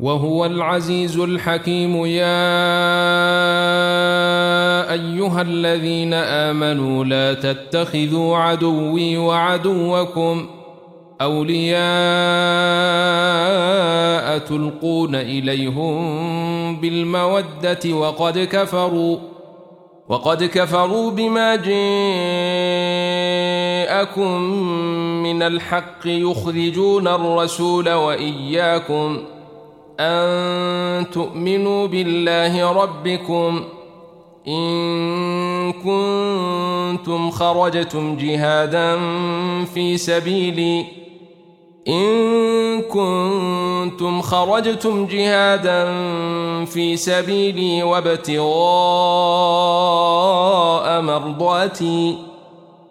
وهو العزيز الحكيم يا أيها الذين آمنوا لا تتخذوا عدوي وعدوكم أولياء تلقون إليهم بالمودة وقد كفروا وقد كفروا بما جاءكم من الحق يخرجون الرسول وإياكم أن تؤمنوا بالله ربكم إن كنتم خرجتم جهادا في سبيلي. إن كنتم خرجتم جهادا في سبيلي وابتغاء مرضاتي.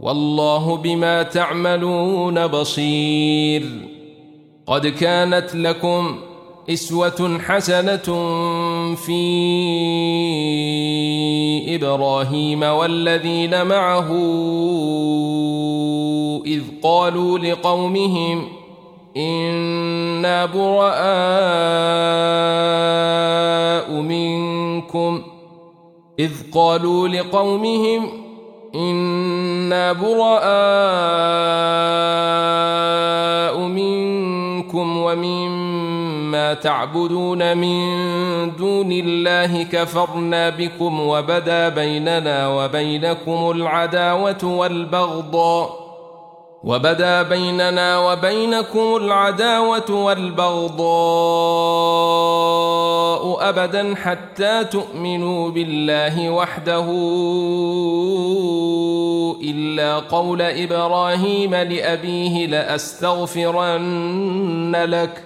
والله بما تعملون بصير. قد كانت لكم إسوة حسنة في إبراهيم والذين معه إذ قالوا لقومهم إنا براء منكم. إذ قالوا لقومهم إنا براء منكم ومما تعبدون من دون الله كفرنا بكم وبدا بيننا وبينكم العداوة والبغضاء وبدا بيننا وبينكم العداوة والبغضاء أبدا حتى تؤمنوا بالله وحده إلا قول إبراهيم لأبيه لأستغفرن لك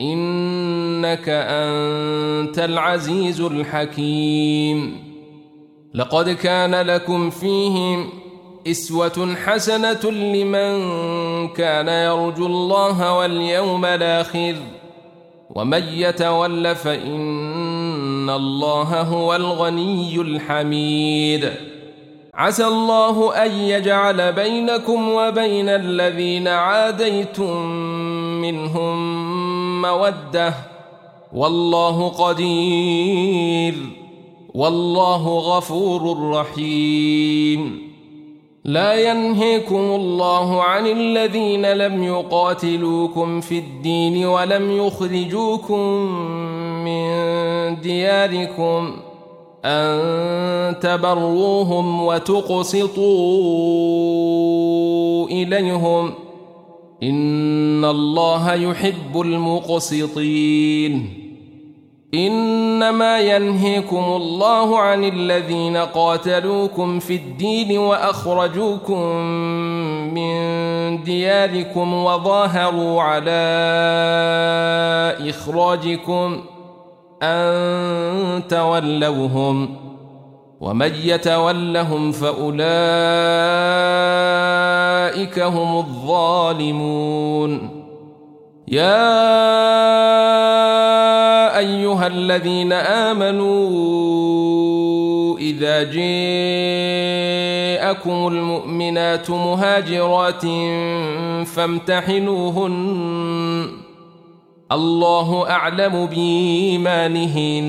إنك أنت العزيز الحكيم. لقد كان لكم فيهم إسوة حسنة لمن كان يرجو الله واليوم الآخر ومن يتول فإن الله هو الغني الحميد. عسى الله أن يجعل بينكم وبين الذين عاديتم منهم مودة. والله قدير. والله غفور رحيم. لا ينهيكم الله عن الذين لم يقاتلوكم في الدين ولم يخرجوكم من دياركم أن تبروهم وتقسطوا إليهم. إن الله يحب المقسطين. إنما ينهيكم الله عن الذين قاتلوكم في الدين وأخرجوكم من دياركم وظاهروا على إخراجكم أن تولوهم ومن يتولهم فأولئك هم الظالمون يا أيها الذين آمنوا إذا جاءكم المؤمنات مهاجرات فامتحنوهن الله أعلم بإيمانهن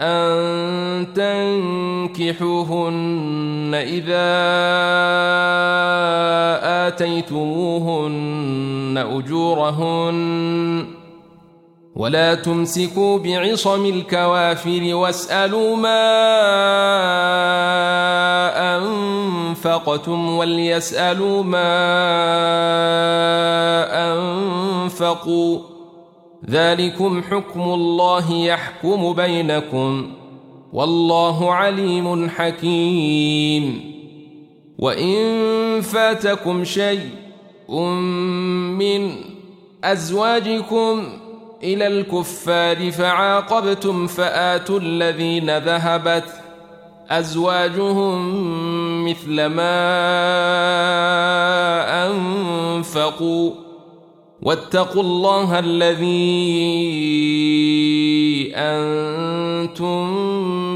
أن تنكحوهن إذا آتيتموهن أجورهن ولا تمسكوا بعصم الكوافر واسألوا ما أنفقتم وليسألوا ما أنفقوا ذلكم حكم الله يحكم بينكم والله عليم حكيم. وإن فاتكم شيء من أزواجكم إلى الكفار فعاقبتم فآتوا الذين ذهبت أزواجهم مثل ما أنفقوا واتقوا الله الذي أنتم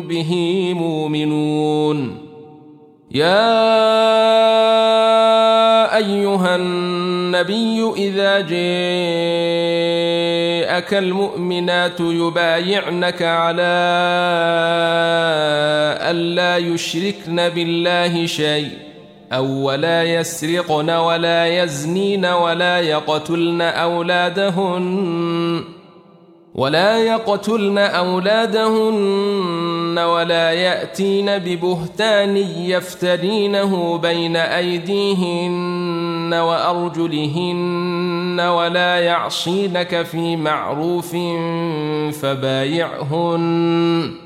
به مؤمنون. يا أيها النبي إذا جاءك المؤمنات يبايعنك على ألا يشركن بالله شيء. أو ولا يسرقن ولا يزنين ولا يقتلن أولادهن ولا يقتلن أولادهن ولا يأتين ببهتان يفترينه بين أيديهن وأرجلهن ولا يعصينك في معروف فبايعهن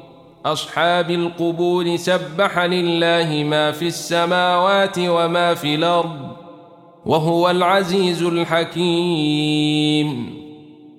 أصحاب القبور سبح لله ما في السماوات وما في الأرض وهو العزيز الحكيم.